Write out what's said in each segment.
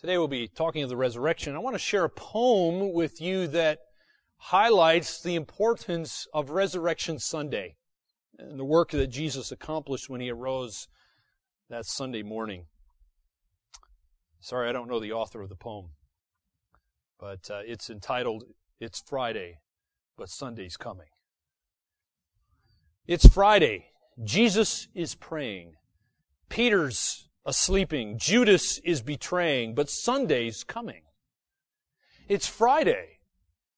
Today we'll be talking of the resurrection. I want to share a poem with you that highlights the importance of Resurrection Sunday and the work that Jesus accomplished when he arose that Sunday morning. Sorry, I don't know the author of the poem, but uh, it's entitled It's Friday, but Sunday's Coming. It's Friday. Jesus is praying. Peter's sleeping. Judas is betraying, but Sunday's coming. It's Friday.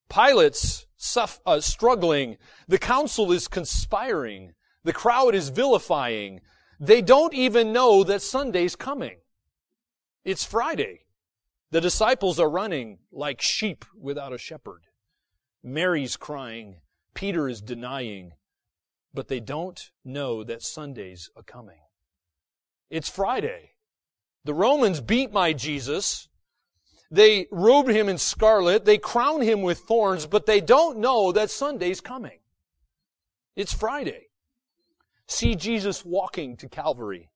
Pilate's suff- uh, struggling. The council is conspiring. The crowd is vilifying. They don't even know that Sunday's coming. It's Friday. The disciples are running like sheep without a shepherd. Mary's crying. Peter is denying. But they don't know that Sunday's a coming. It's Friday. The Romans beat my Jesus. They robed him in scarlet. They crown him with thorns, but they don't know that Sunday's coming. It's Friday. See Jesus walking to Calvary.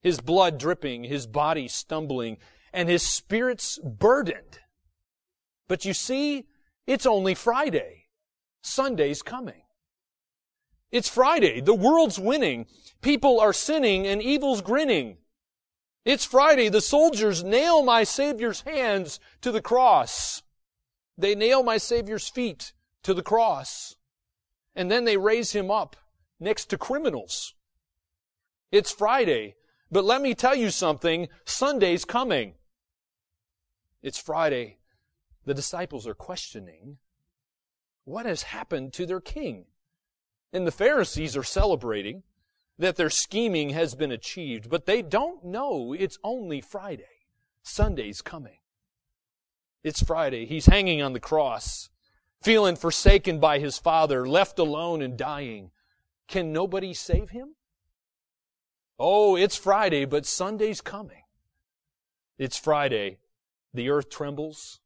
His blood dripping, his body stumbling, and his spirits burdened. But you see, it's only Friday. Sunday's coming. It's Friday. The world's winning. People are sinning and evil's grinning. It's Friday. The soldiers nail my Savior's hands to the cross. They nail my Savior's feet to the cross. And then they raise him up next to criminals. It's Friday. But let me tell you something. Sunday's coming. It's Friday. The disciples are questioning what has happened to their king. And the Pharisees are celebrating that their scheming has been achieved, but they don't know it's only Friday. Sunday's coming. It's Friday. He's hanging on the cross, feeling forsaken by his father, left alone and dying. Can nobody save him? Oh, it's Friday, but Sunday's coming. It's Friday. The earth trembles.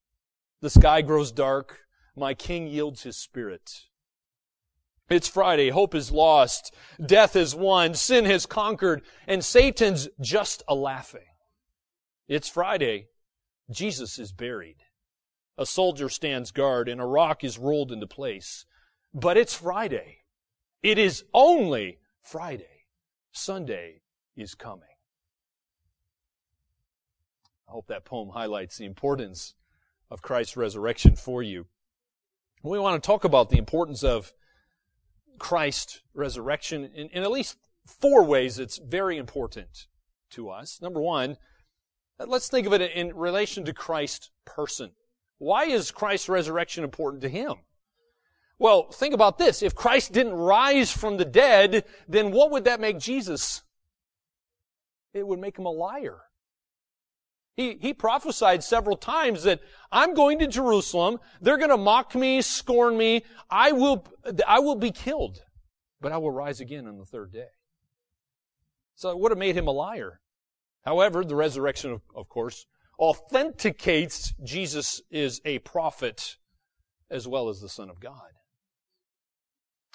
The sky grows dark. My king yields his spirit. It's Friday. Hope is lost. Death is won. Sin has conquered. And Satan's just a laughing. It's Friday. Jesus is buried. A soldier stands guard and a rock is rolled into place. But it's Friday. It is only Friday. Sunday is coming. I hope that poem highlights the importance of Christ's resurrection for you. We want to talk about the importance of Christ's resurrection in, in at least four ways it's very important to us. Number one, let's think of it in relation to Christ's person. Why is Christ's resurrection important to him? Well, think about this. If Christ didn't rise from the dead, then what would that make Jesus? It would make him a liar. He, he prophesied several times that I'm going to Jerusalem. They're going to mock me, scorn me. I will, I will be killed, but I will rise again on the third day. So it would have made him a liar. However, the resurrection, of, of course, authenticates Jesus is a prophet as well as the Son of God.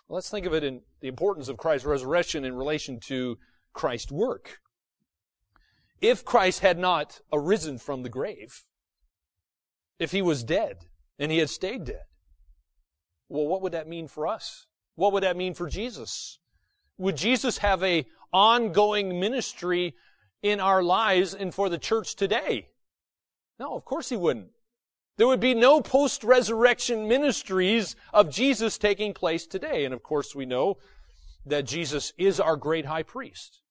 Let's think of it in the importance of Christ's resurrection in relation to Christ's work if Christ had not arisen from the grave, if he was dead and he had stayed dead, well, what would that mean for us? What would that mean for Jesus? Would Jesus have a ongoing ministry in our lives and for the church today? No, of course he wouldn't. There would be no post-resurrection ministries of Jesus taking place today. And of course we know that Jesus is our great high priest.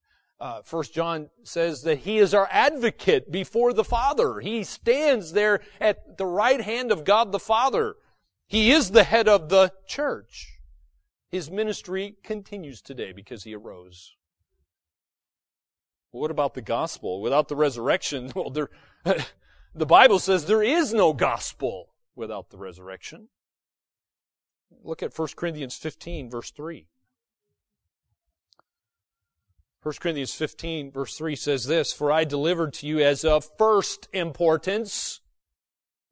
Uh, First John says that he is our advocate before the Father. He stands there at the right hand of God the Father. He is the head of the church. His ministry continues today because he arose. What about the gospel? Without the resurrection, well, there, the Bible says there is no gospel without the resurrection. Look at 1 Corinthians 15 verse 3. 1 Corinthians 15 verse 3 says this, For I delivered to you as of first importance.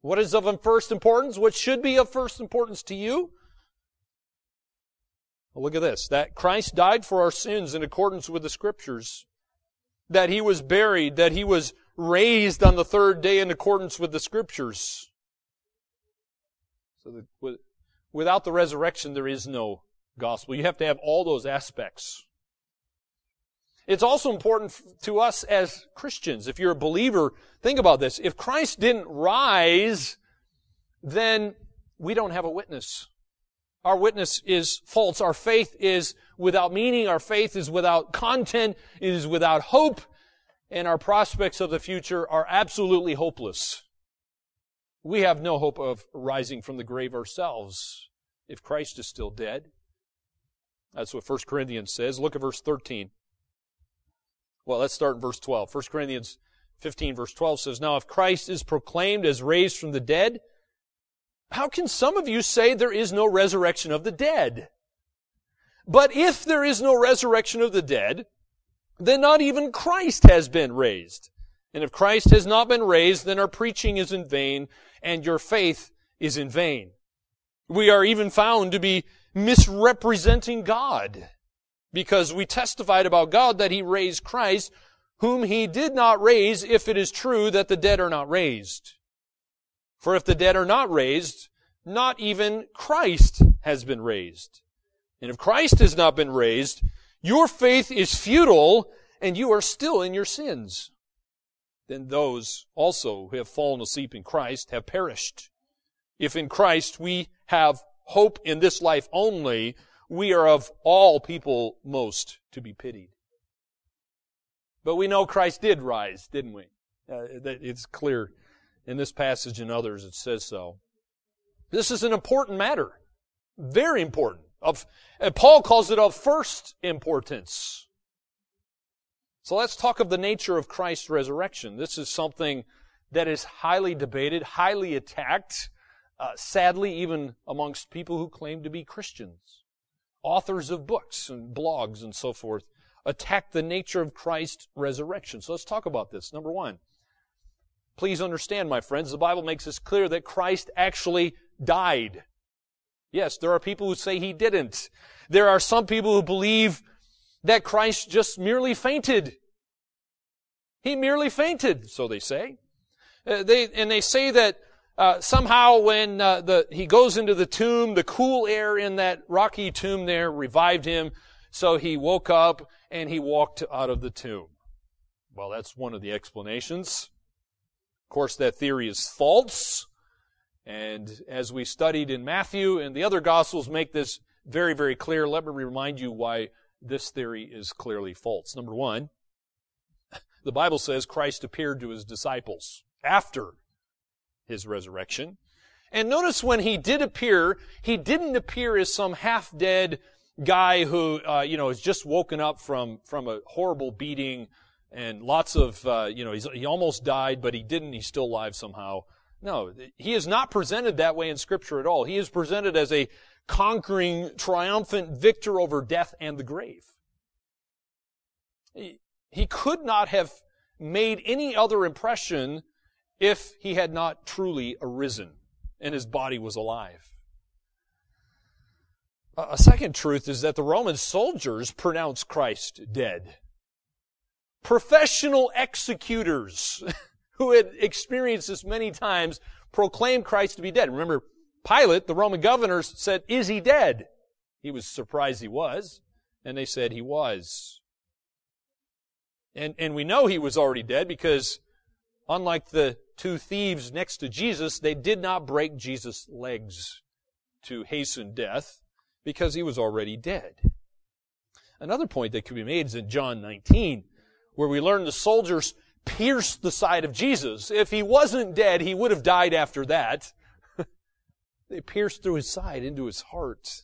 What is of first importance? What should be of first importance to you? Well, look at this. That Christ died for our sins in accordance with the scriptures. That he was buried. That he was raised on the third day in accordance with the scriptures. So that without the resurrection, there is no gospel. You have to have all those aspects. It's also important to us as Christians. If you're a believer, think about this. If Christ didn't rise, then we don't have a witness. Our witness is false. Our faith is without meaning. Our faith is without content. It is without hope. And our prospects of the future are absolutely hopeless. We have no hope of rising from the grave ourselves if Christ is still dead. That's what 1 Corinthians says. Look at verse 13. Well, let's start in verse 12. 1 Corinthians 15 verse 12 says, Now if Christ is proclaimed as raised from the dead, how can some of you say there is no resurrection of the dead? But if there is no resurrection of the dead, then not even Christ has been raised. And if Christ has not been raised, then our preaching is in vain and your faith is in vain. We are even found to be misrepresenting God because we testified about God that He raised Christ, whom He did not raise if it is true that the dead are not raised. For if the dead are not raised, not even Christ has been raised. And if Christ has not been raised, your faith is futile and you are still in your sins. Then those also who have fallen asleep in Christ have perished. If in Christ we have hope in this life only, we are of all people most to be pitied. But we know Christ did rise, didn't we? Uh, it's clear in this passage and others it says so. This is an important matter. Very important. Of, Paul calls it of first importance. So let's talk of the nature of Christ's resurrection. This is something that is highly debated, highly attacked, uh, sadly, even amongst people who claim to be Christians authors of books and blogs and so forth attack the nature of Christ's resurrection. So let's talk about this. Number one, please understand, my friends, the Bible makes it clear that Christ actually died. Yes, there are people who say he didn't. There are some people who believe that Christ just merely fainted. He merely fainted, so they say. Uh, they, and they say that uh, somehow when uh, the, he goes into the tomb, the cool air in that rocky tomb there revived him, so he woke up and he walked out of the tomb. Well, that's one of the explanations. Of course, that theory is false. And as we studied in Matthew and the other Gospels make this very, very clear, let me remind you why this theory is clearly false. Number one, the Bible says Christ appeared to his disciples after his resurrection. And notice when he did appear, he didn't appear as some half-dead guy who, uh, you know, has just woken up from, from a horrible beating and lots of, uh, you know, he almost died, but he didn't. He's still alive somehow. No, he is not presented that way in scripture at all. He is presented as a conquering, triumphant victor over death and the grave. He, he could not have made any other impression if he had not truly arisen and his body was alive. A second truth is that the Roman soldiers pronounced Christ dead. Professional executors who had experienced this many times proclaimed Christ to be dead. Remember, Pilate, the Roman governor, said, Is he dead? He was surprised he was, and they said he was. And, and we know he was already dead because unlike the two thieves next to Jesus, they did not break Jesus' legs to hasten death because he was already dead. Another point that could be made is in John 19, where we learn the soldiers pierced the side of Jesus. If he wasn't dead, he would have died after that. they pierced through his side into his heart.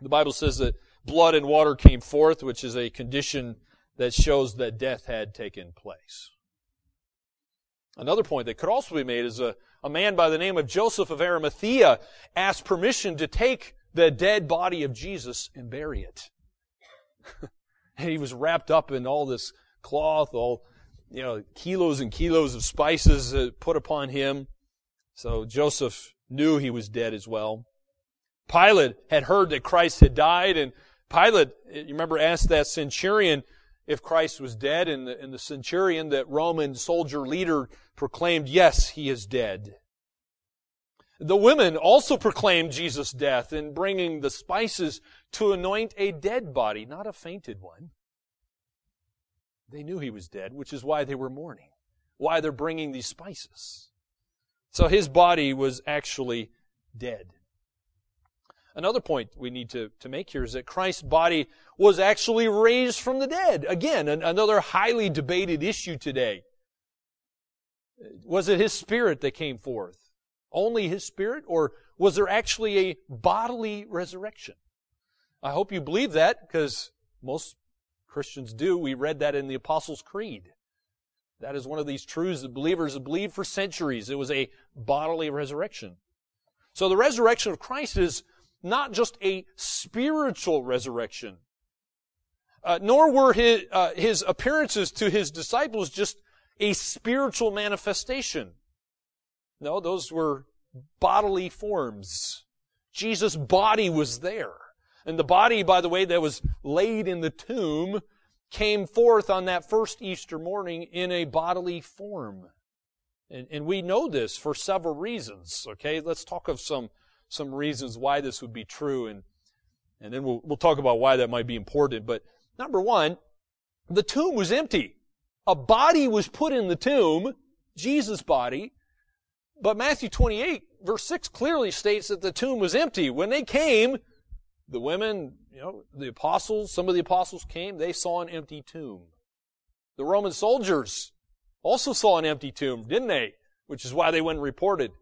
The Bible says that blood and water came forth, which is a condition that shows that death had taken place. Another point that could also be made is a, a man by the name of Joseph of Arimathea asked permission to take the dead body of Jesus and bury it. and he was wrapped up in all this cloth, all, you know, kilos and kilos of spices put upon him. So Joseph knew he was dead as well. Pilate had heard that Christ had died and Pilate, you remember, asked that centurion, if Christ was dead, and the, and the centurion, that Roman soldier leader, proclaimed, Yes, he is dead. The women also proclaimed Jesus' death in bringing the spices to anoint a dead body, not a fainted one. They knew he was dead, which is why they were mourning, why they're bringing these spices. So his body was actually dead. Another point we need to, to make here is that Christ's body was actually raised from the dead. Again, an, another highly debated issue today. Was it his spirit that came forth? Only his spirit? Or was there actually a bodily resurrection? I hope you believe that because most Christians do. We read that in the Apostles' Creed. That is one of these truths that believers have believed for centuries. It was a bodily resurrection. So the resurrection of Christ is not just a spiritual resurrection, uh, nor were his, uh, his appearances to his disciples just a spiritual manifestation. No, those were bodily forms. Jesus' body was there. And the body, by the way, that was laid in the tomb came forth on that first Easter morning in a bodily form. And, and we know this for several reasons. Okay, let's talk of some some reasons why this would be true, and and then we'll we'll talk about why that might be important. But number one, the tomb was empty. A body was put in the tomb, Jesus' body, but Matthew 28 verse 6 clearly states that the tomb was empty. When they came, the women, you know, the apostles, some of the apostles came, they saw an empty tomb. The Roman soldiers also saw an empty tomb, didn't they? Which is why they went and reported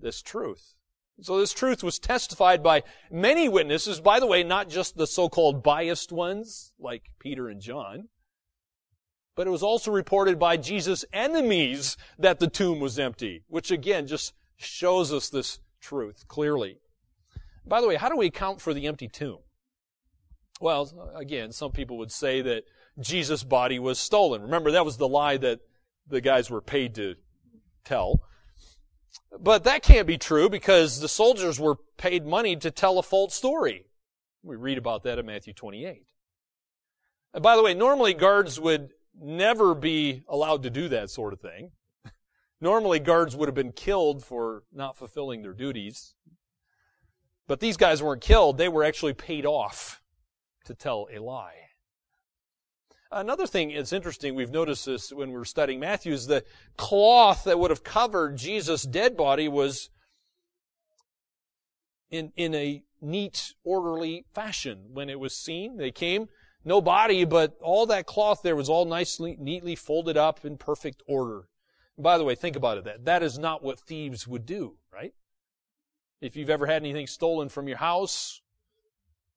this truth. So this truth was testified by many witnesses, by the way, not just the so-called biased ones, like Peter and John, but it was also reported by Jesus' enemies that the tomb was empty, which again just shows us this truth clearly. By the way, how do we account for the empty tomb? Well, again, some people would say that Jesus' body was stolen. Remember, that was the lie that the guys were paid to tell. But that can't be true because the soldiers were paid money to tell a false story. We read about that in Matthew 28. And by the way, normally guards would never be allowed to do that sort of thing. Normally guards would have been killed for not fulfilling their duties. But these guys weren't killed, they were actually paid off to tell a lie. Another thing that's interesting, we've noticed this when we were studying Matthew, is the cloth that would have covered Jesus' dead body was in, in a neat, orderly fashion. When it was seen, they came, no body, but all that cloth there was all nicely, neatly folded up in perfect order. And by the way, think about it. That, that is not what thieves would do, right? If you've ever had anything stolen from your house,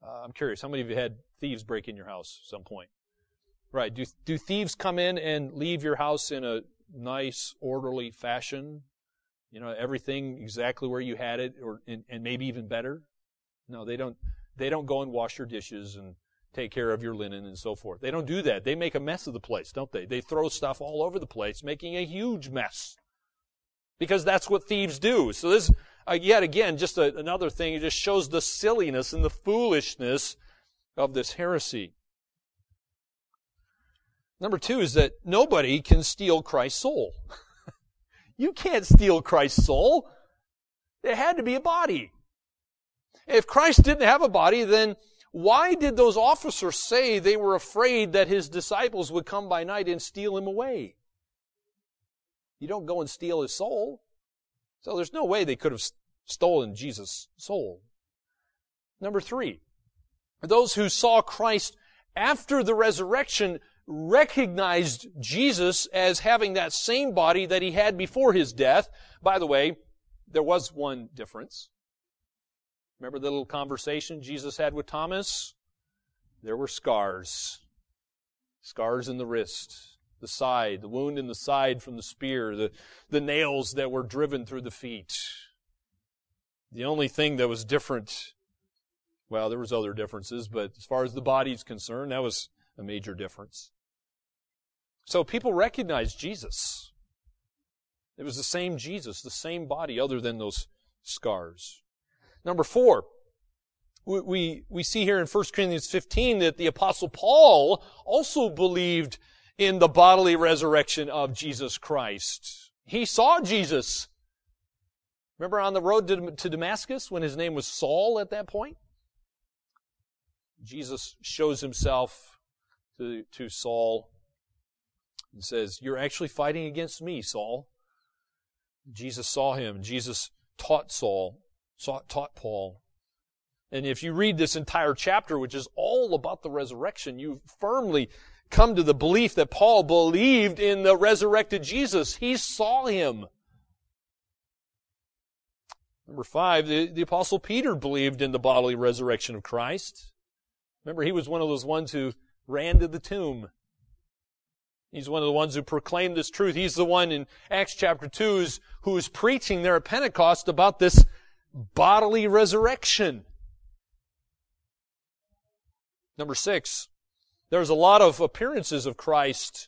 uh, I'm curious, how many of you had thieves break in your house at some point? Right. Do, do thieves come in and leave your house in a nice, orderly fashion? You know, everything exactly where you had it, or and, and maybe even better? No, they don't. They don't go and wash your dishes and take care of your linen and so forth. They don't do that. They make a mess of the place, don't they? They throw stuff all over the place, making a huge mess. Because that's what thieves do. So this uh, yet again, just a, another thing, it just shows the silliness and the foolishness of this heresy. Number two is that nobody can steal Christ's soul. you can't steal Christ's soul. There had to be a body. If Christ didn't have a body, then why did those officers say they were afraid that his disciples would come by night and steal him away? You don't go and steal his soul. So there's no way they could have stolen Jesus' soul. Number three, those who saw Christ after the resurrection recognized Jesus as having that same body that he had before his death. By the way, there was one difference. Remember the little conversation Jesus had with Thomas? There were scars. Scars in the wrist the side, the wound in the side from the spear, the, the nails that were driven through the feet. The only thing that was different, well, there was other differences, but as far as the body's concerned, that was a major difference. So people recognized Jesus. It was the same Jesus, the same body, other than those scars. Number four, we, we see here in 1 Corinthians 15 that the apostle Paul also believed in the bodily resurrection of Jesus Christ. He saw Jesus. Remember on the road to, to Damascus when his name was Saul at that point? Jesus shows himself to, to Saul and says, You're actually fighting against me, Saul. Jesus saw him. Jesus taught Saul, taught Paul. And if you read this entire chapter, which is all about the resurrection, you firmly come to the belief that Paul believed in the resurrected Jesus. He saw him. Number five, the, the apostle Peter believed in the bodily resurrection of Christ. Remember, he was one of those ones who ran to the tomb. He's one of the ones who proclaimed this truth. He's the one in Acts chapter 2 who is preaching there at Pentecost about this bodily resurrection. Number six, there's a lot of appearances of Christ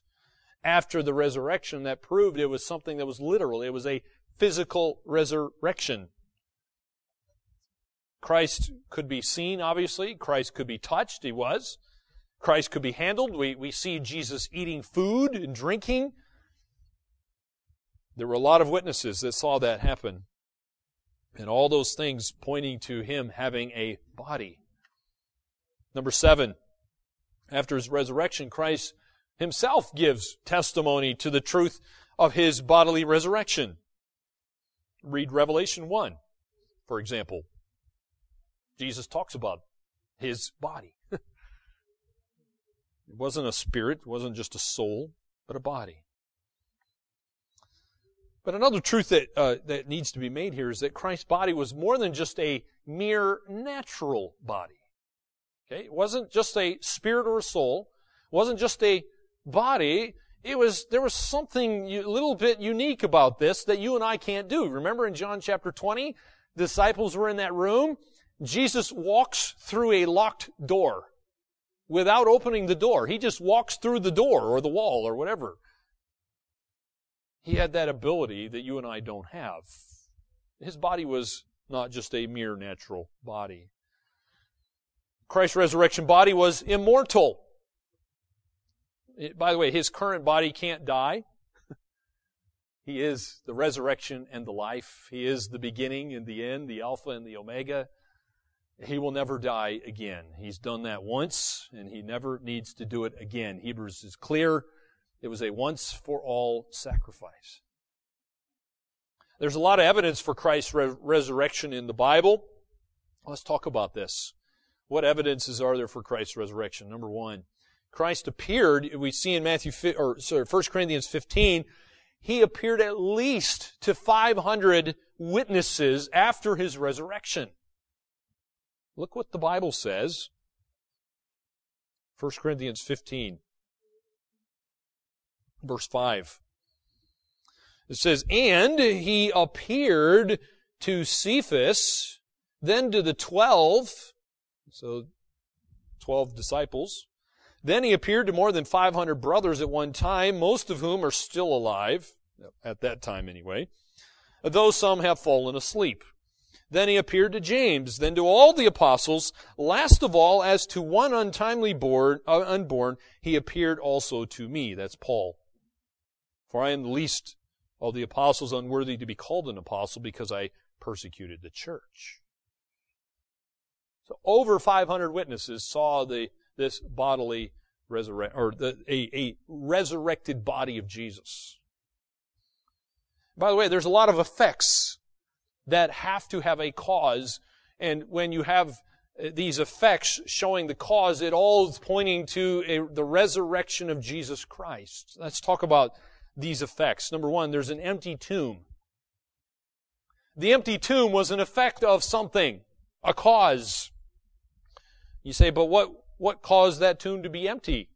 after the resurrection that proved it was something that was literal. It was a physical resurrection. Christ could be seen, obviously. Christ could be touched. He was. Christ could be handled. We, we see Jesus eating food and drinking. There were a lot of witnesses that saw that happen. And all those things pointing to him having a body. Number seven, after his resurrection, Christ himself gives testimony to the truth of his bodily resurrection. Read Revelation 1, for example. Jesus talks about his body. It wasn't a spirit, it wasn't just a soul, but a body. But another truth that, uh, that needs to be made here is that Christ's body was more than just a mere natural body. Okay? It wasn't just a spirit or a soul. It wasn't just a body. It was, there was something a little bit unique about this that you and I can't do. Remember in John chapter 20, disciples were in that room. Jesus walks through a locked door without opening the door. He just walks through the door or the wall or whatever. He had that ability that you and I don't have. His body was not just a mere natural body. Christ's resurrection body was immortal. It, by the way, his current body can't die. he is the resurrection and the life. He is the beginning and the end, the Alpha and the Omega. He will never die again. He's done that once, and he never needs to do it again. Hebrews is clear. It was a once for all sacrifice. There's a lot of evidence for Christ's re- resurrection in the Bible. Let's talk about this. What evidences are there for Christ's resurrection? Number one, Christ appeared, we see in Matthew, or sorry, 1 Corinthians 15, he appeared at least to 500 witnesses after his resurrection. Look what the Bible says. 1 Corinthians 15, verse 5. It says, And he appeared to Cephas, then to the twelve, so twelve disciples. Then he appeared to more than 500 brothers at one time, most of whom are still alive, at that time anyway, though some have fallen asleep. Then he appeared to James, then to all the apostles. Last of all, as to one untimely born, uh, unborn, he appeared also to me. That's Paul. For I am the least of the apostles unworthy to be called an apostle because I persecuted the church. So over 500 witnesses saw the, this bodily resurrect, or the, a, a resurrected body of Jesus. By the way, there's a lot of effects that have to have a cause. And when you have uh, these effects showing the cause, it all is pointing to a, the resurrection of Jesus Christ. Let's talk about these effects. Number one, there's an empty tomb. The empty tomb was an effect of something, a cause. You say, but what, what caused that tomb to be empty?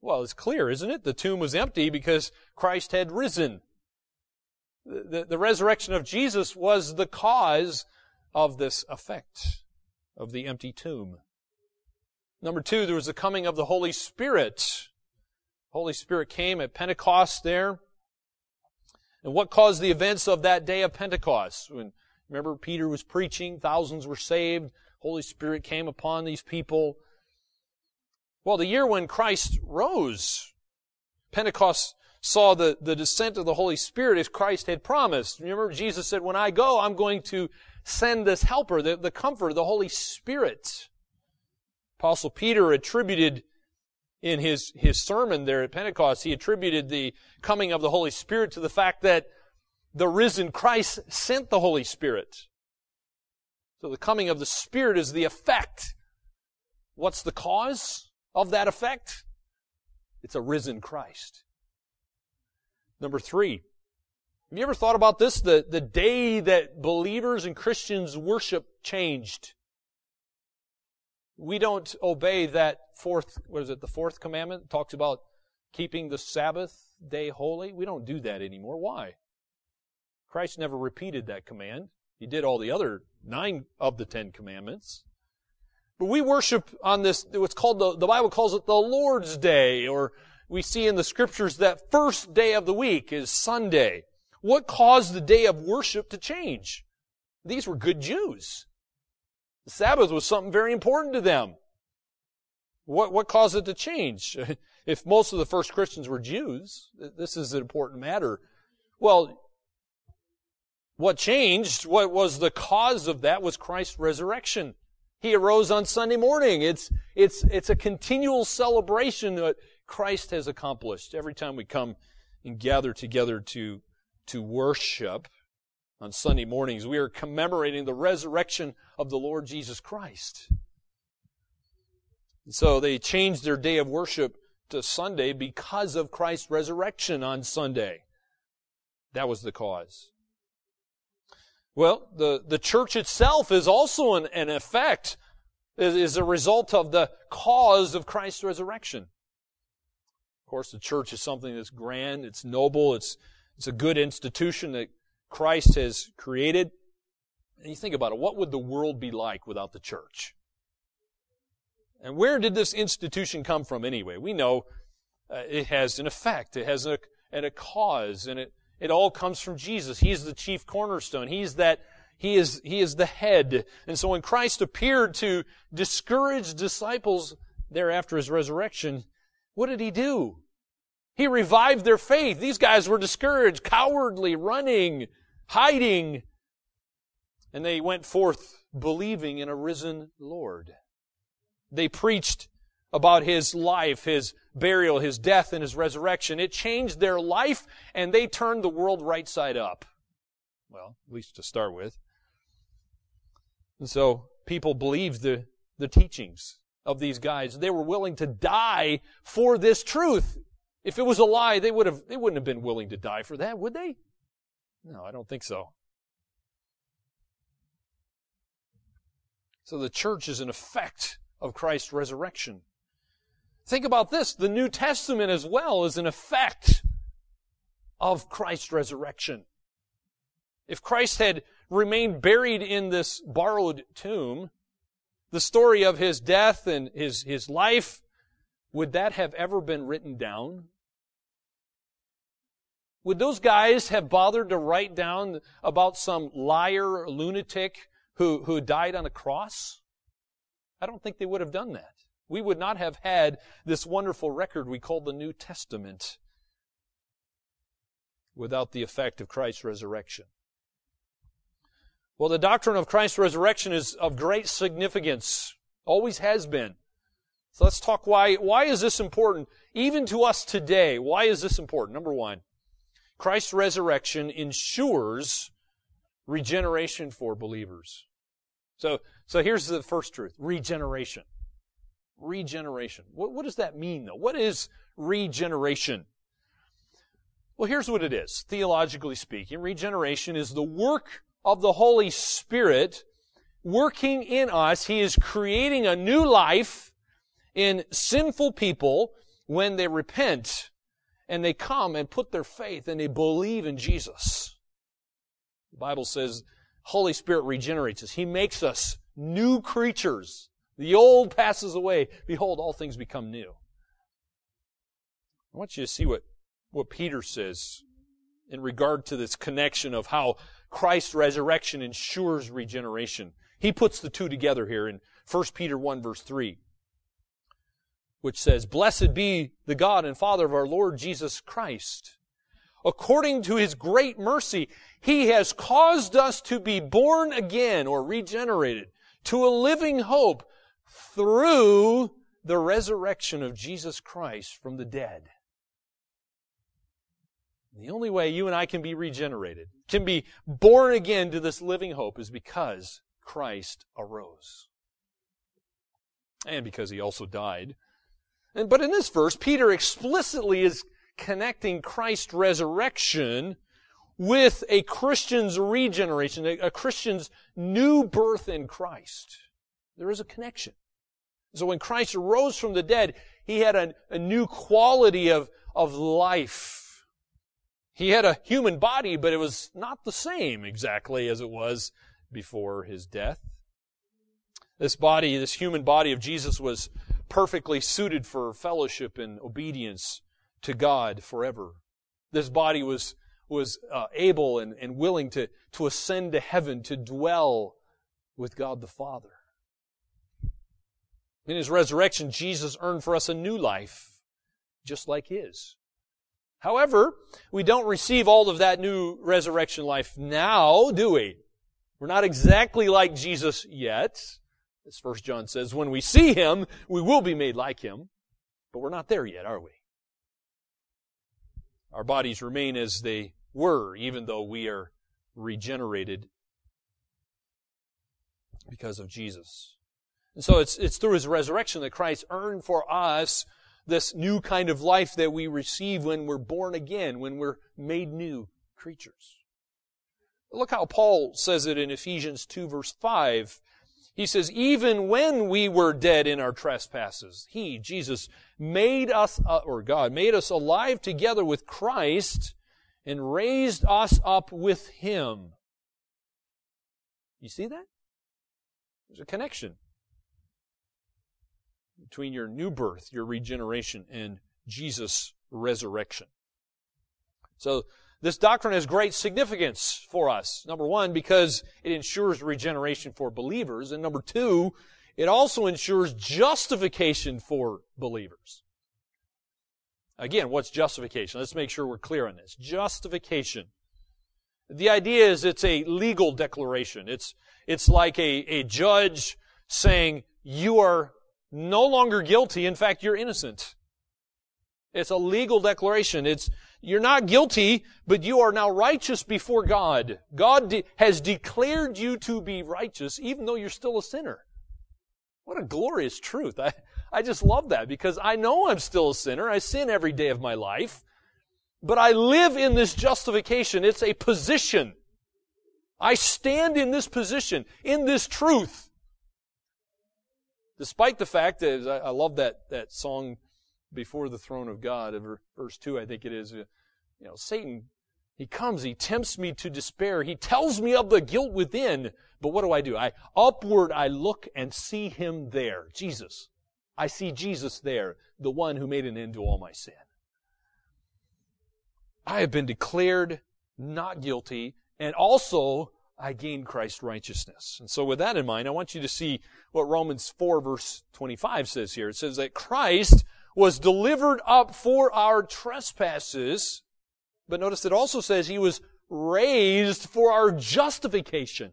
Well, it's clear, isn't it? The tomb was empty because Christ had risen the, the resurrection of Jesus was the cause of this effect of the empty tomb. Number two, there was the coming of the Holy Spirit. Holy Spirit came at Pentecost there. And what caused the events of that day of Pentecost? When, remember, Peter was preaching, thousands were saved, Holy Spirit came upon these people. Well, the year when Christ rose, Pentecost saw the, the descent of the Holy Spirit as Christ had promised. Remember, Jesus said, when I go, I'm going to send this helper, the, the comforter, the Holy Spirit. Apostle Peter attributed in his, his sermon there at Pentecost, he attributed the coming of the Holy Spirit to the fact that the risen Christ sent the Holy Spirit. So the coming of the Spirit is the effect. What's the cause of that effect? It's a risen Christ. Number three, have you ever thought about this? The, the day that believers and Christians worship changed. We don't obey that fourth, what is it, the fourth commandment? Talks about keeping the Sabbath day holy. We don't do that anymore. Why? Christ never repeated that command. He did all the other nine of the Ten Commandments. But we worship on this, what's called the, the Bible calls it the Lord's Day, or we see in the scriptures that first day of the week is Sunday. What caused the day of worship to change? These were good Jews. The Sabbath was something very important to them. What, what caused it to change? if most of the first Christians were Jews, this is an important matter. Well, what changed, what was the cause of that was Christ's resurrection. He arose on Sunday morning. It's, it's, it's a continual celebration Christ has accomplished every time we come and gather together to, to worship on Sunday mornings. We are commemorating the resurrection of the Lord Jesus Christ. And so they changed their day of worship to Sunday because of Christ's resurrection on Sunday. That was the cause. Well, the, the church itself is also an, an effect, is, is a result of the cause of Christ's resurrection. Course, the church is something that's grand, it's noble, it's, it's a good institution that Christ has created. And you think about it, what would the world be like without the church? And where did this institution come from anyway? We know uh, it has an effect, it has a, and a cause, and it, it all comes from Jesus. He's the chief cornerstone. He's that, he is, he is the head. And so when Christ appeared to discourage disciples there after his resurrection, what did he do? He revived their faith. These guys were discouraged, cowardly, running, hiding. And they went forth believing in a risen Lord. They preached about his life, his burial, his death, and his resurrection. It changed their life and they turned the world right side up. Well, at least to start with. And so people believed the, the teachings of these guys. They were willing to die for this truth. If it was a lie, they would have, they wouldn't have been willing to die for that, would they? No, I don't think so. So the church is an effect of Christ's resurrection. Think about this. The New Testament as well is an effect of Christ's resurrection. If Christ had remained buried in this borrowed tomb, the story of his death and his, his life, would that have ever been written down? Would those guys have bothered to write down about some liar, lunatic who, who died on a cross? I don't think they would have done that we would not have had this wonderful record we call the New Testament without the effect of Christ's resurrection. Well, the doctrine of Christ's resurrection is of great significance. Always has been. So let's talk why, why is this important? Even to us today, why is this important? Number one, Christ's resurrection ensures regeneration for believers. So, so here's the first truth. Regeneration regeneration. What, what does that mean, though? What is regeneration? Well, here's what it is. Theologically speaking, regeneration is the work of the Holy Spirit working in us. He is creating a new life in sinful people when they repent and they come and put their faith and they believe in Jesus. The Bible says Holy Spirit regenerates us. He makes us new creatures. The old passes away. Behold, all things become new. I want you to see what, what Peter says in regard to this connection of how Christ's resurrection ensures regeneration. He puts the two together here in 1 Peter 1 verse 3, which says, Blessed be the God and Father of our Lord Jesus Christ. According to his great mercy, he has caused us to be born again or regenerated to a living hope through the resurrection of Jesus Christ from the dead. The only way you and I can be regenerated, can be born again to this living hope is because Christ arose. And because he also died. But in this verse, Peter explicitly is connecting Christ's resurrection with a Christian's regeneration, a, Christian's new birth in Christ. There is a connection. So when Christ arose from the dead, he had a, a new quality of, of life. He had a human body, but it was not the same exactly as it was before his death. This body, this human body of Jesus was perfectly suited for fellowship and obedience to God forever. This body was, was uh, able and, and willing to, to ascend to heaven, to dwell with God the Father. In his resurrection, Jesus earned for us a new life, just like his. However, we don't receive all of that new resurrection life now, do we? We're not exactly like Jesus yet. As First John says, when we see him, we will be made like him. But we're not there yet, are we? Our bodies remain as they were, even though we are regenerated because of Jesus. And so it's, it's through his resurrection that Christ earned for us this new kind of life that we receive when we're born again, when we're made new creatures. Look how Paul says it in Ephesians 2 verse 5. He says, even when we were dead in our trespasses, He, Jesus, made us, uh, or God, made us alive together with Christ and raised us up with Him. You see that? There's a connection between your new birth, your regeneration, and Jesus' resurrection. So, this doctrine has great significance for us. Number one, because it ensures regeneration for believers. And number two, it also ensures justification for believers. Again, what's justification? Let's make sure we're clear on this. Justification. The idea is it's a legal declaration. It's, it's like a, a judge saying, you are no longer guilty. In fact, you're innocent. It's a legal declaration. It's, you're not guilty, but you are now righteous before God. God de- has declared you to be righteous, even though you're still a sinner. What a glorious truth. I, I just love that because I know I'm still a sinner. I sin every day of my life. But I live in this justification. It's a position. I stand in this position, in this truth. Despite the fact that, I love that, that song, before the throne of God. Verse 2, I think it is. Uh, you know, Satan, he comes, he tempts me to despair. He tells me of the guilt within. But what do I do? I upward I look and see him there. Jesus. I see Jesus there, the one who made an end to all my sin. I have been declared not guilty, and also I gained Christ's righteousness. And so with that in mind, I want you to see what Romans 4 verse 25 says here. It says that Christ was delivered up for our trespasses. But notice it also says he was raised for our justification.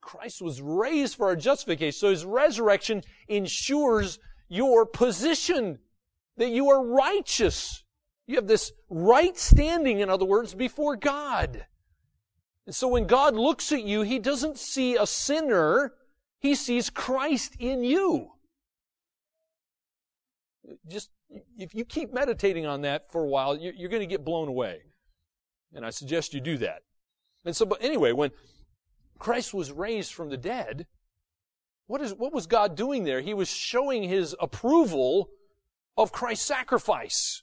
Christ was raised for our justification. So his resurrection ensures your position, that you are righteous. You have this right standing, in other words, before God. And so when God looks at you, he doesn't see a sinner, he sees Christ in you. Just, if you keep meditating on that for a while, you're, going to get blown away. And I suggest you do that. And so, but anyway, when Christ was raised from the dead, what is, what was God doing there? He was showing his approval of Christ's sacrifice.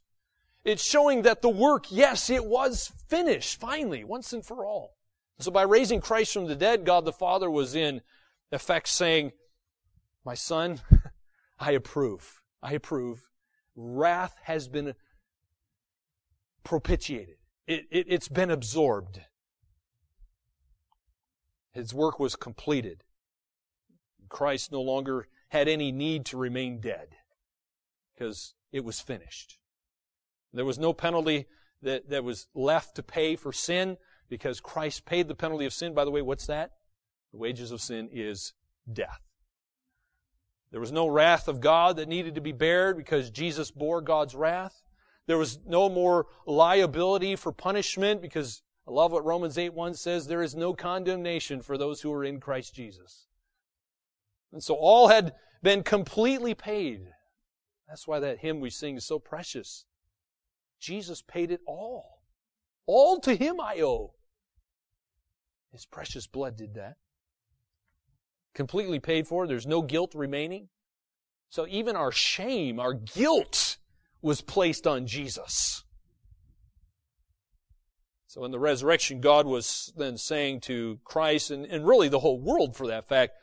It's showing that the work, yes, it was finished, finally, once and for all. So by raising Christ from the dead, God the Father was in effect saying, my son, I approve. I approve. Wrath has been propitiated. It, it, it's been absorbed. His work was completed. Christ no longer had any need to remain dead because it was finished. There was no penalty that, that was left to pay for sin because Christ paid the penalty of sin. By the way, what's that? The wages of sin is death. There was no wrath of God that needed to be bared because Jesus bore God's wrath. There was no more liability for punishment because I love what Romans 8 1 says there is no condemnation for those who are in Christ Jesus. And so all had been completely paid. That's why that hymn we sing is so precious. Jesus paid it all. All to Him I owe. His precious blood did that. Completely paid for. There's no guilt remaining. So even our shame, our guilt was placed on Jesus. So in the resurrection, God was then saying to Christ, and, and really the whole world for that fact,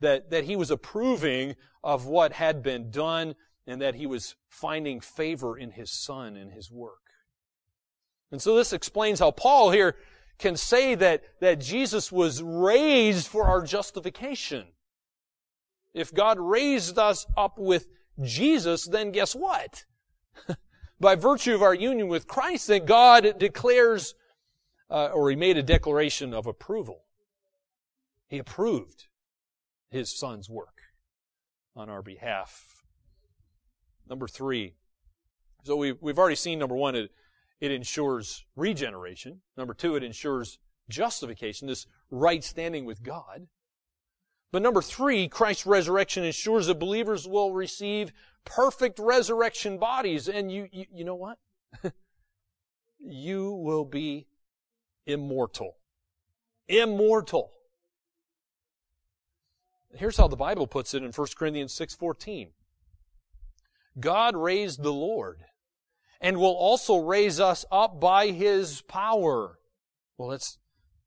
that, that he was approving of what had been done and that he was finding favor in his son and his work. And so this explains how Paul here can say that, that Jesus was raised for our justification. If God raised us up with Jesus, then guess what? By virtue of our union with Christ, then God declares, uh, or he made a declaration of approval. He approved his son's work on our behalf. Number three. So we, we've already seen number one, it, it ensures regeneration. Number two, it ensures justification, this right standing with God. But number three, Christ's resurrection ensures that believers will receive perfect resurrection bodies. And you, you, you know what? you will be immortal. Immortal. Here's how the Bible puts it in 1 Corinthians 6:14. God raised the Lord and will also raise us up by his power. Well, that's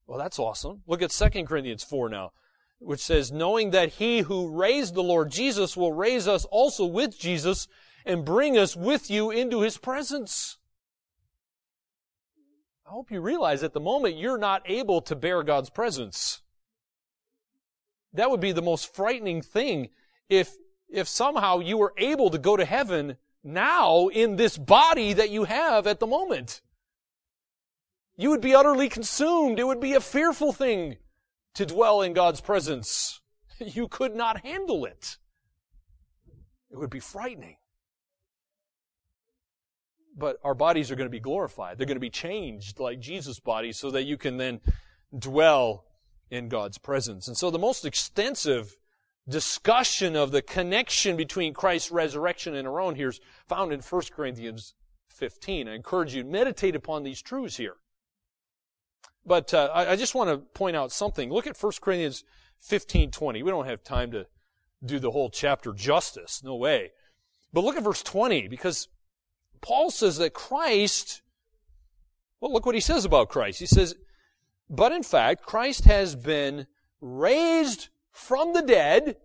well, that's awesome. Look at 2 Corinthians 4 now, which says, knowing that he who raised the Lord Jesus will raise us also with Jesus and bring us with you into his presence. I hope you realize at the moment you're not able to bear God's presence. That would be the most frightening thing if, if somehow you were able to go to heaven now in this body that you have at the moment. You would be utterly consumed. It would be a fearful thing to dwell in God's presence. You could not handle it. It would be frightening. But our bodies are going to be glorified. They're going to be changed like Jesus' body so that you can then dwell in God's presence. And so the most extensive discussion of the connection between Christ's resurrection and our own here is found in 1 Corinthians 15. I encourage you to meditate upon these truths here. But uh, I, I, just want to point out something. Look at 1 Corinthians 15:20. We don't have time to do the whole chapter justice. No way. But look at verse 20 because Paul says that Christ well look what he says about Christ. He says but in fact, Christ has been raised from the dead,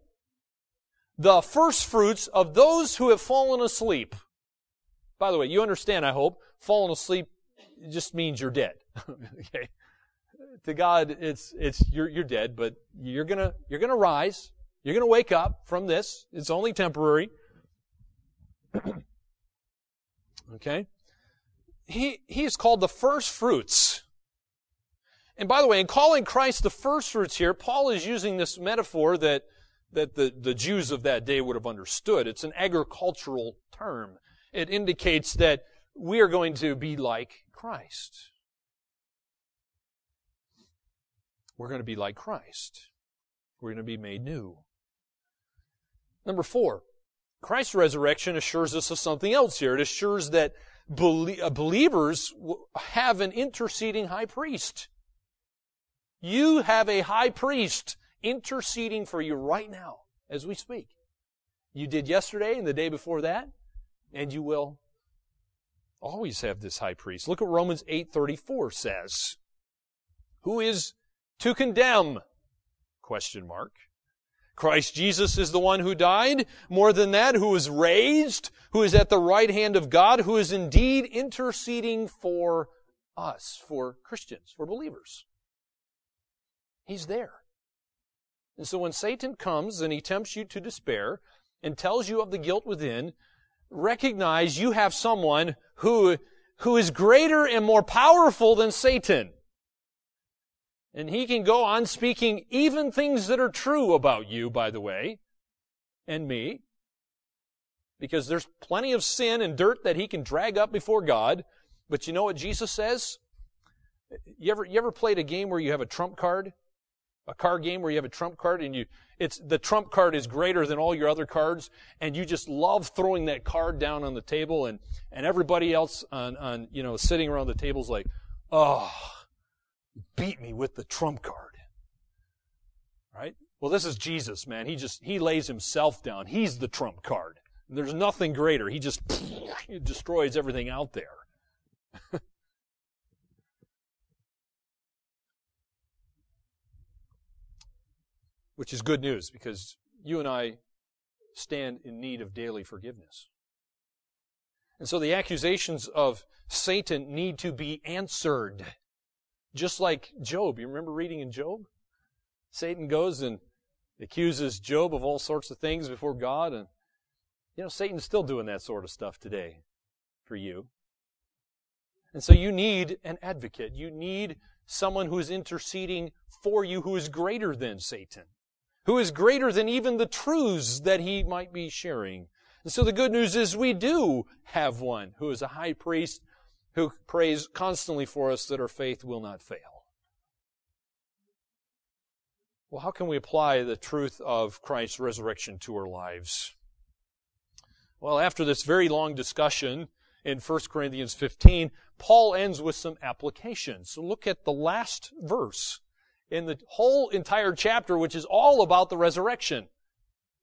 the first fruits of those who have fallen asleep. By the way, you understand, I hope, fallen asleep just means you're dead. okay. To God, it's, it's, you're, you're dead, but you're gonna, you're gonna rise. You're gonna wake up from this. It's only temporary. okay. He, he is called the first fruits. And by the way, in calling Christ the first fruits here, Paul is using this metaphor that, that the, the Jews of that day would have understood. It's an agricultural term. It indicates that we are going to be like Christ. We're going to be like Christ. We're going to be made new. Number four, Christ's resurrection assures us of something else here. It assures that uh, believers have an interceding high priest. You have a high priest interceding for you right now as we speak. You did yesterday and the day before that, and you will always have this high priest. Look at Romans 8:34 says. Who is to condemn? Question mark. Christ Jesus is the one who died. More than that, who is raised, who is at the right hand of God, who is indeed interceding for us, for Christians, for believers. He's there. And so when Satan comes and he tempts you to despair and tells you of the guilt within, recognize you have someone who, who is greater and more powerful than Satan. And he can go on speaking even things that are true about you, by the way, and me. Because there's plenty of sin and dirt that he can drag up before God. But you know what Jesus says? You ever, you ever played a game where you have a trump card? A card game where you have a trump card and you, it's, the trump card is greater than all your other cards and you just love throwing that card down on the table and, and everybody else on, on, you know, sitting around the table is like, oh, beat me with the trump card. Right? Well, this is Jesus, man. He just, he lays himself down. He's the trump card. There's nothing greater. He just he destroys everything out there. Which is good news because you and I stand in need of daily forgiveness. And so the accusations of Satan need to be answered. Just like Job. You remember reading in Job? Satan goes and accuses Job of all sorts of things before God. And, you know, Satan's still doing that sort of stuff today for you. And so you need an advocate. You need someone who is interceding for you who is greater than Satan who is greater than even the truths that he might be sharing. And so the good news is we do have one who is a high priest who prays constantly for us that our faith will not fail. Well, how can we apply the truth of Christ's resurrection to our lives? Well, after this very long discussion in 1 Corinthians 15, Paul ends with some application. So look at the last verse in the whole entire chapter, which is all about the resurrection.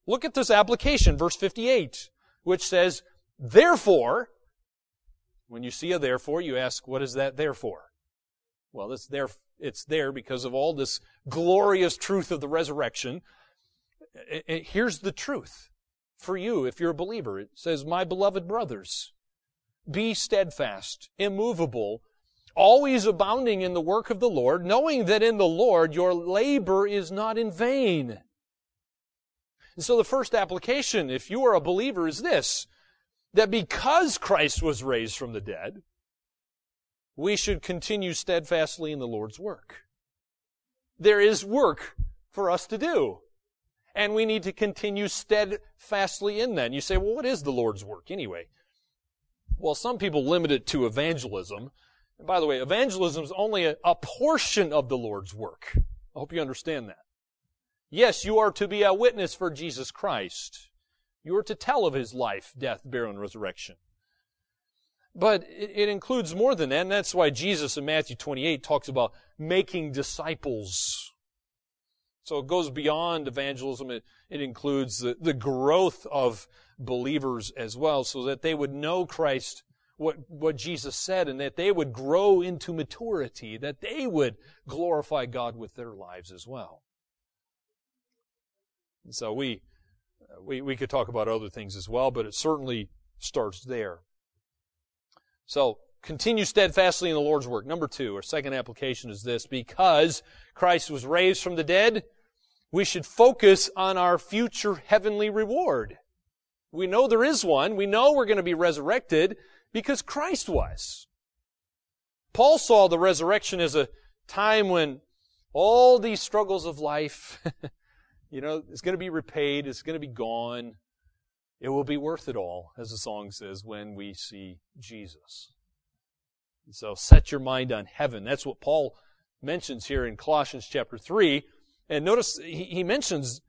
Look at this application, verse 58, which says, Therefore, when you see a therefore, you ask, what is that there for? Well, it's there, it's there because of all this glorious truth of the resurrection. Here's the truth for you if you're a believer. It says, My beloved brothers, be steadfast, immovable, always abounding in the work of the Lord, knowing that in the Lord your labor is not in vain. And so the first application, if you are a believer, is this, that because Christ was raised from the dead, we should continue steadfastly in the Lord's work. There is work for us to do. And we need to continue steadfastly in that. And you say, well, what is the Lord's work anyway? Well, some people limit it to evangelism. And by the way, evangelism is only a, a portion of the Lord's work. I hope you understand that. Yes, you are to be a witness for Jesus Christ. You are to tell of his life, death, burial, and resurrection. But it, it, includes more than that, and that's why Jesus in Matthew 28 talks about making disciples. So it goes beyond evangelism. It, it includes the, the growth of believers as well, so that they would know Christ what, what Jesus said and that they would grow into maturity, that they would glorify God with their lives as well. And so we, we, we could talk about other things as well, but it certainly starts there. So, continue steadfastly in the Lord's work. Number two, our second application is this. Because Christ was raised from the dead, we should focus on our future heavenly reward. We know there is one. We know we're going to be resurrected. Because Christ was. Paul saw the resurrection as a time when all these struggles of life, you know, is going to be repaid, it's going to be gone. It will be worth it all, as the song says, when we see Jesus. So set your mind on heaven. That's what Paul mentions here in Colossians chapter 3. And notice he mentions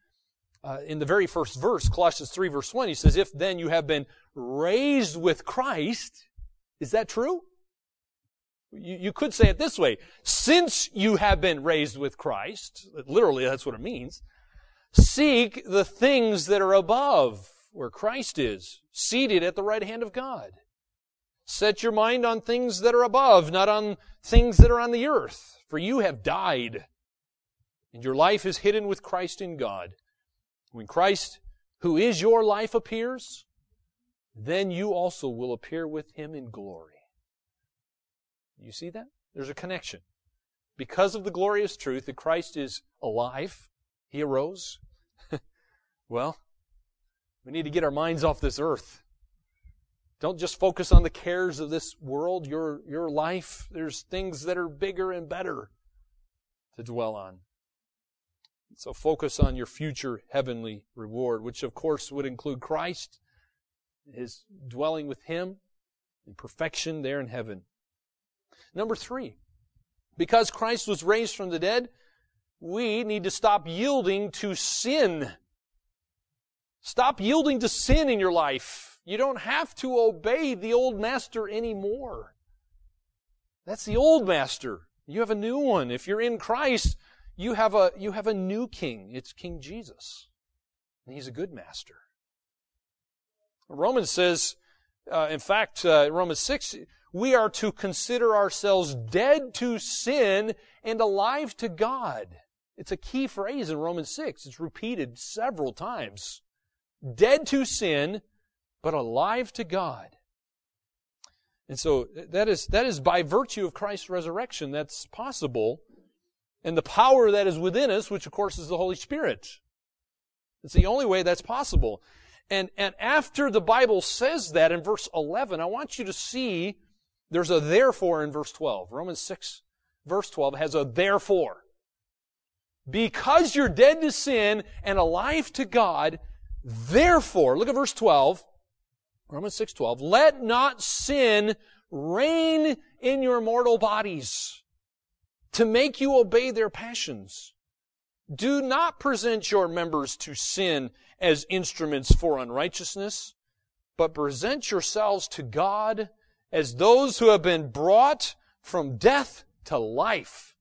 uh, in the very first verse, Colossians 3 verse 1, he says, If then you have been raised with Christ, is that true? You, you could say it this way. Since you have been raised with Christ, literally that's what it means, seek the things that are above, where Christ is, seated at the right hand of God. Set your mind on things that are above, not on things that are on the earth, for you have died, and your life is hidden with Christ in God. When Christ, who is your life, appears, then you also will appear with him in glory. You see that? There's a connection. Because of the glorious truth that Christ is alive, He arose. well, we need to get our minds off this earth. Don't just focus on the cares of this world, your, your life. There's things that are bigger and better to dwell on. So focus on your future heavenly reward, which of course would include Christ, his dwelling with him in perfection there in heaven. Number three, because Christ was raised from the dead, we need to stop yielding to sin. Stop yielding to sin in your life. You don't have to obey the old master anymore. That's the old master. You have a new one. If you're in Christ, you have a, you have a new king. It's King Jesus. And he's a good master. Romans says, uh, in fact, uh, Romans 6, we are to consider ourselves dead to sin and alive to God. It's a key phrase in Romans 6. It's repeated several times. Dead to sin, but alive to God. And so that is, that is by virtue of Christ's resurrection that's possible and the power that is within us, which of course is the Holy Spirit. It's the only way that's possible. And, and after the Bible says that in verse 11, I want you to see there's a therefore in verse 12. Romans 6 verse 12 has a therefore. Because you're dead to sin and alive to God, therefore, look at verse 12. Romans 6:12, let not sin reign in your mortal bodies to make you obey their passions. Do not present your members to sin as instruments for unrighteousness, but present yourselves to God as those who have been brought from death to life,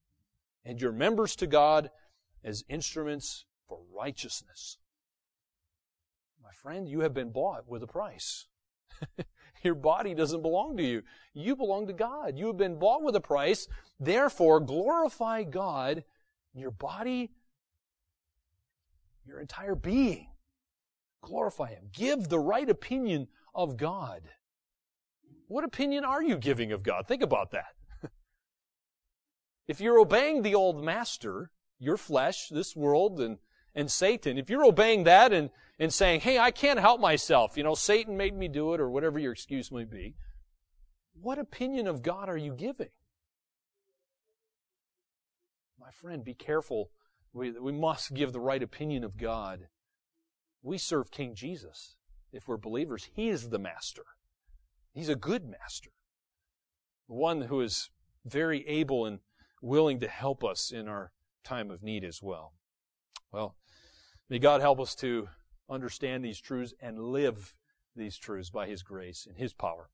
and your members to God as instruments for righteousness. My friend, you have been bought with a price. Your body doesn't belong to you. You belong to God. You have been bought with a price. Therefore, glorify God your body, your entire being. Glorify Him. Give the right opinion of God. What opinion are you giving of God? Think about that. if you're obeying the old master, your flesh, this world, and, and Satan, if you're obeying that and and saying, hey, I can't help myself. You know, Satan made me do it or whatever your excuse may be. What opinion of God are you giving? My friend, be careful. We, we must give the right opinion of God. We serve King Jesus. If we're believers, He is the master. He's a good master. One who is very able and willing to help us in our time of need as well. Well, may God help us to understand these truths and live these truths by His grace and His power.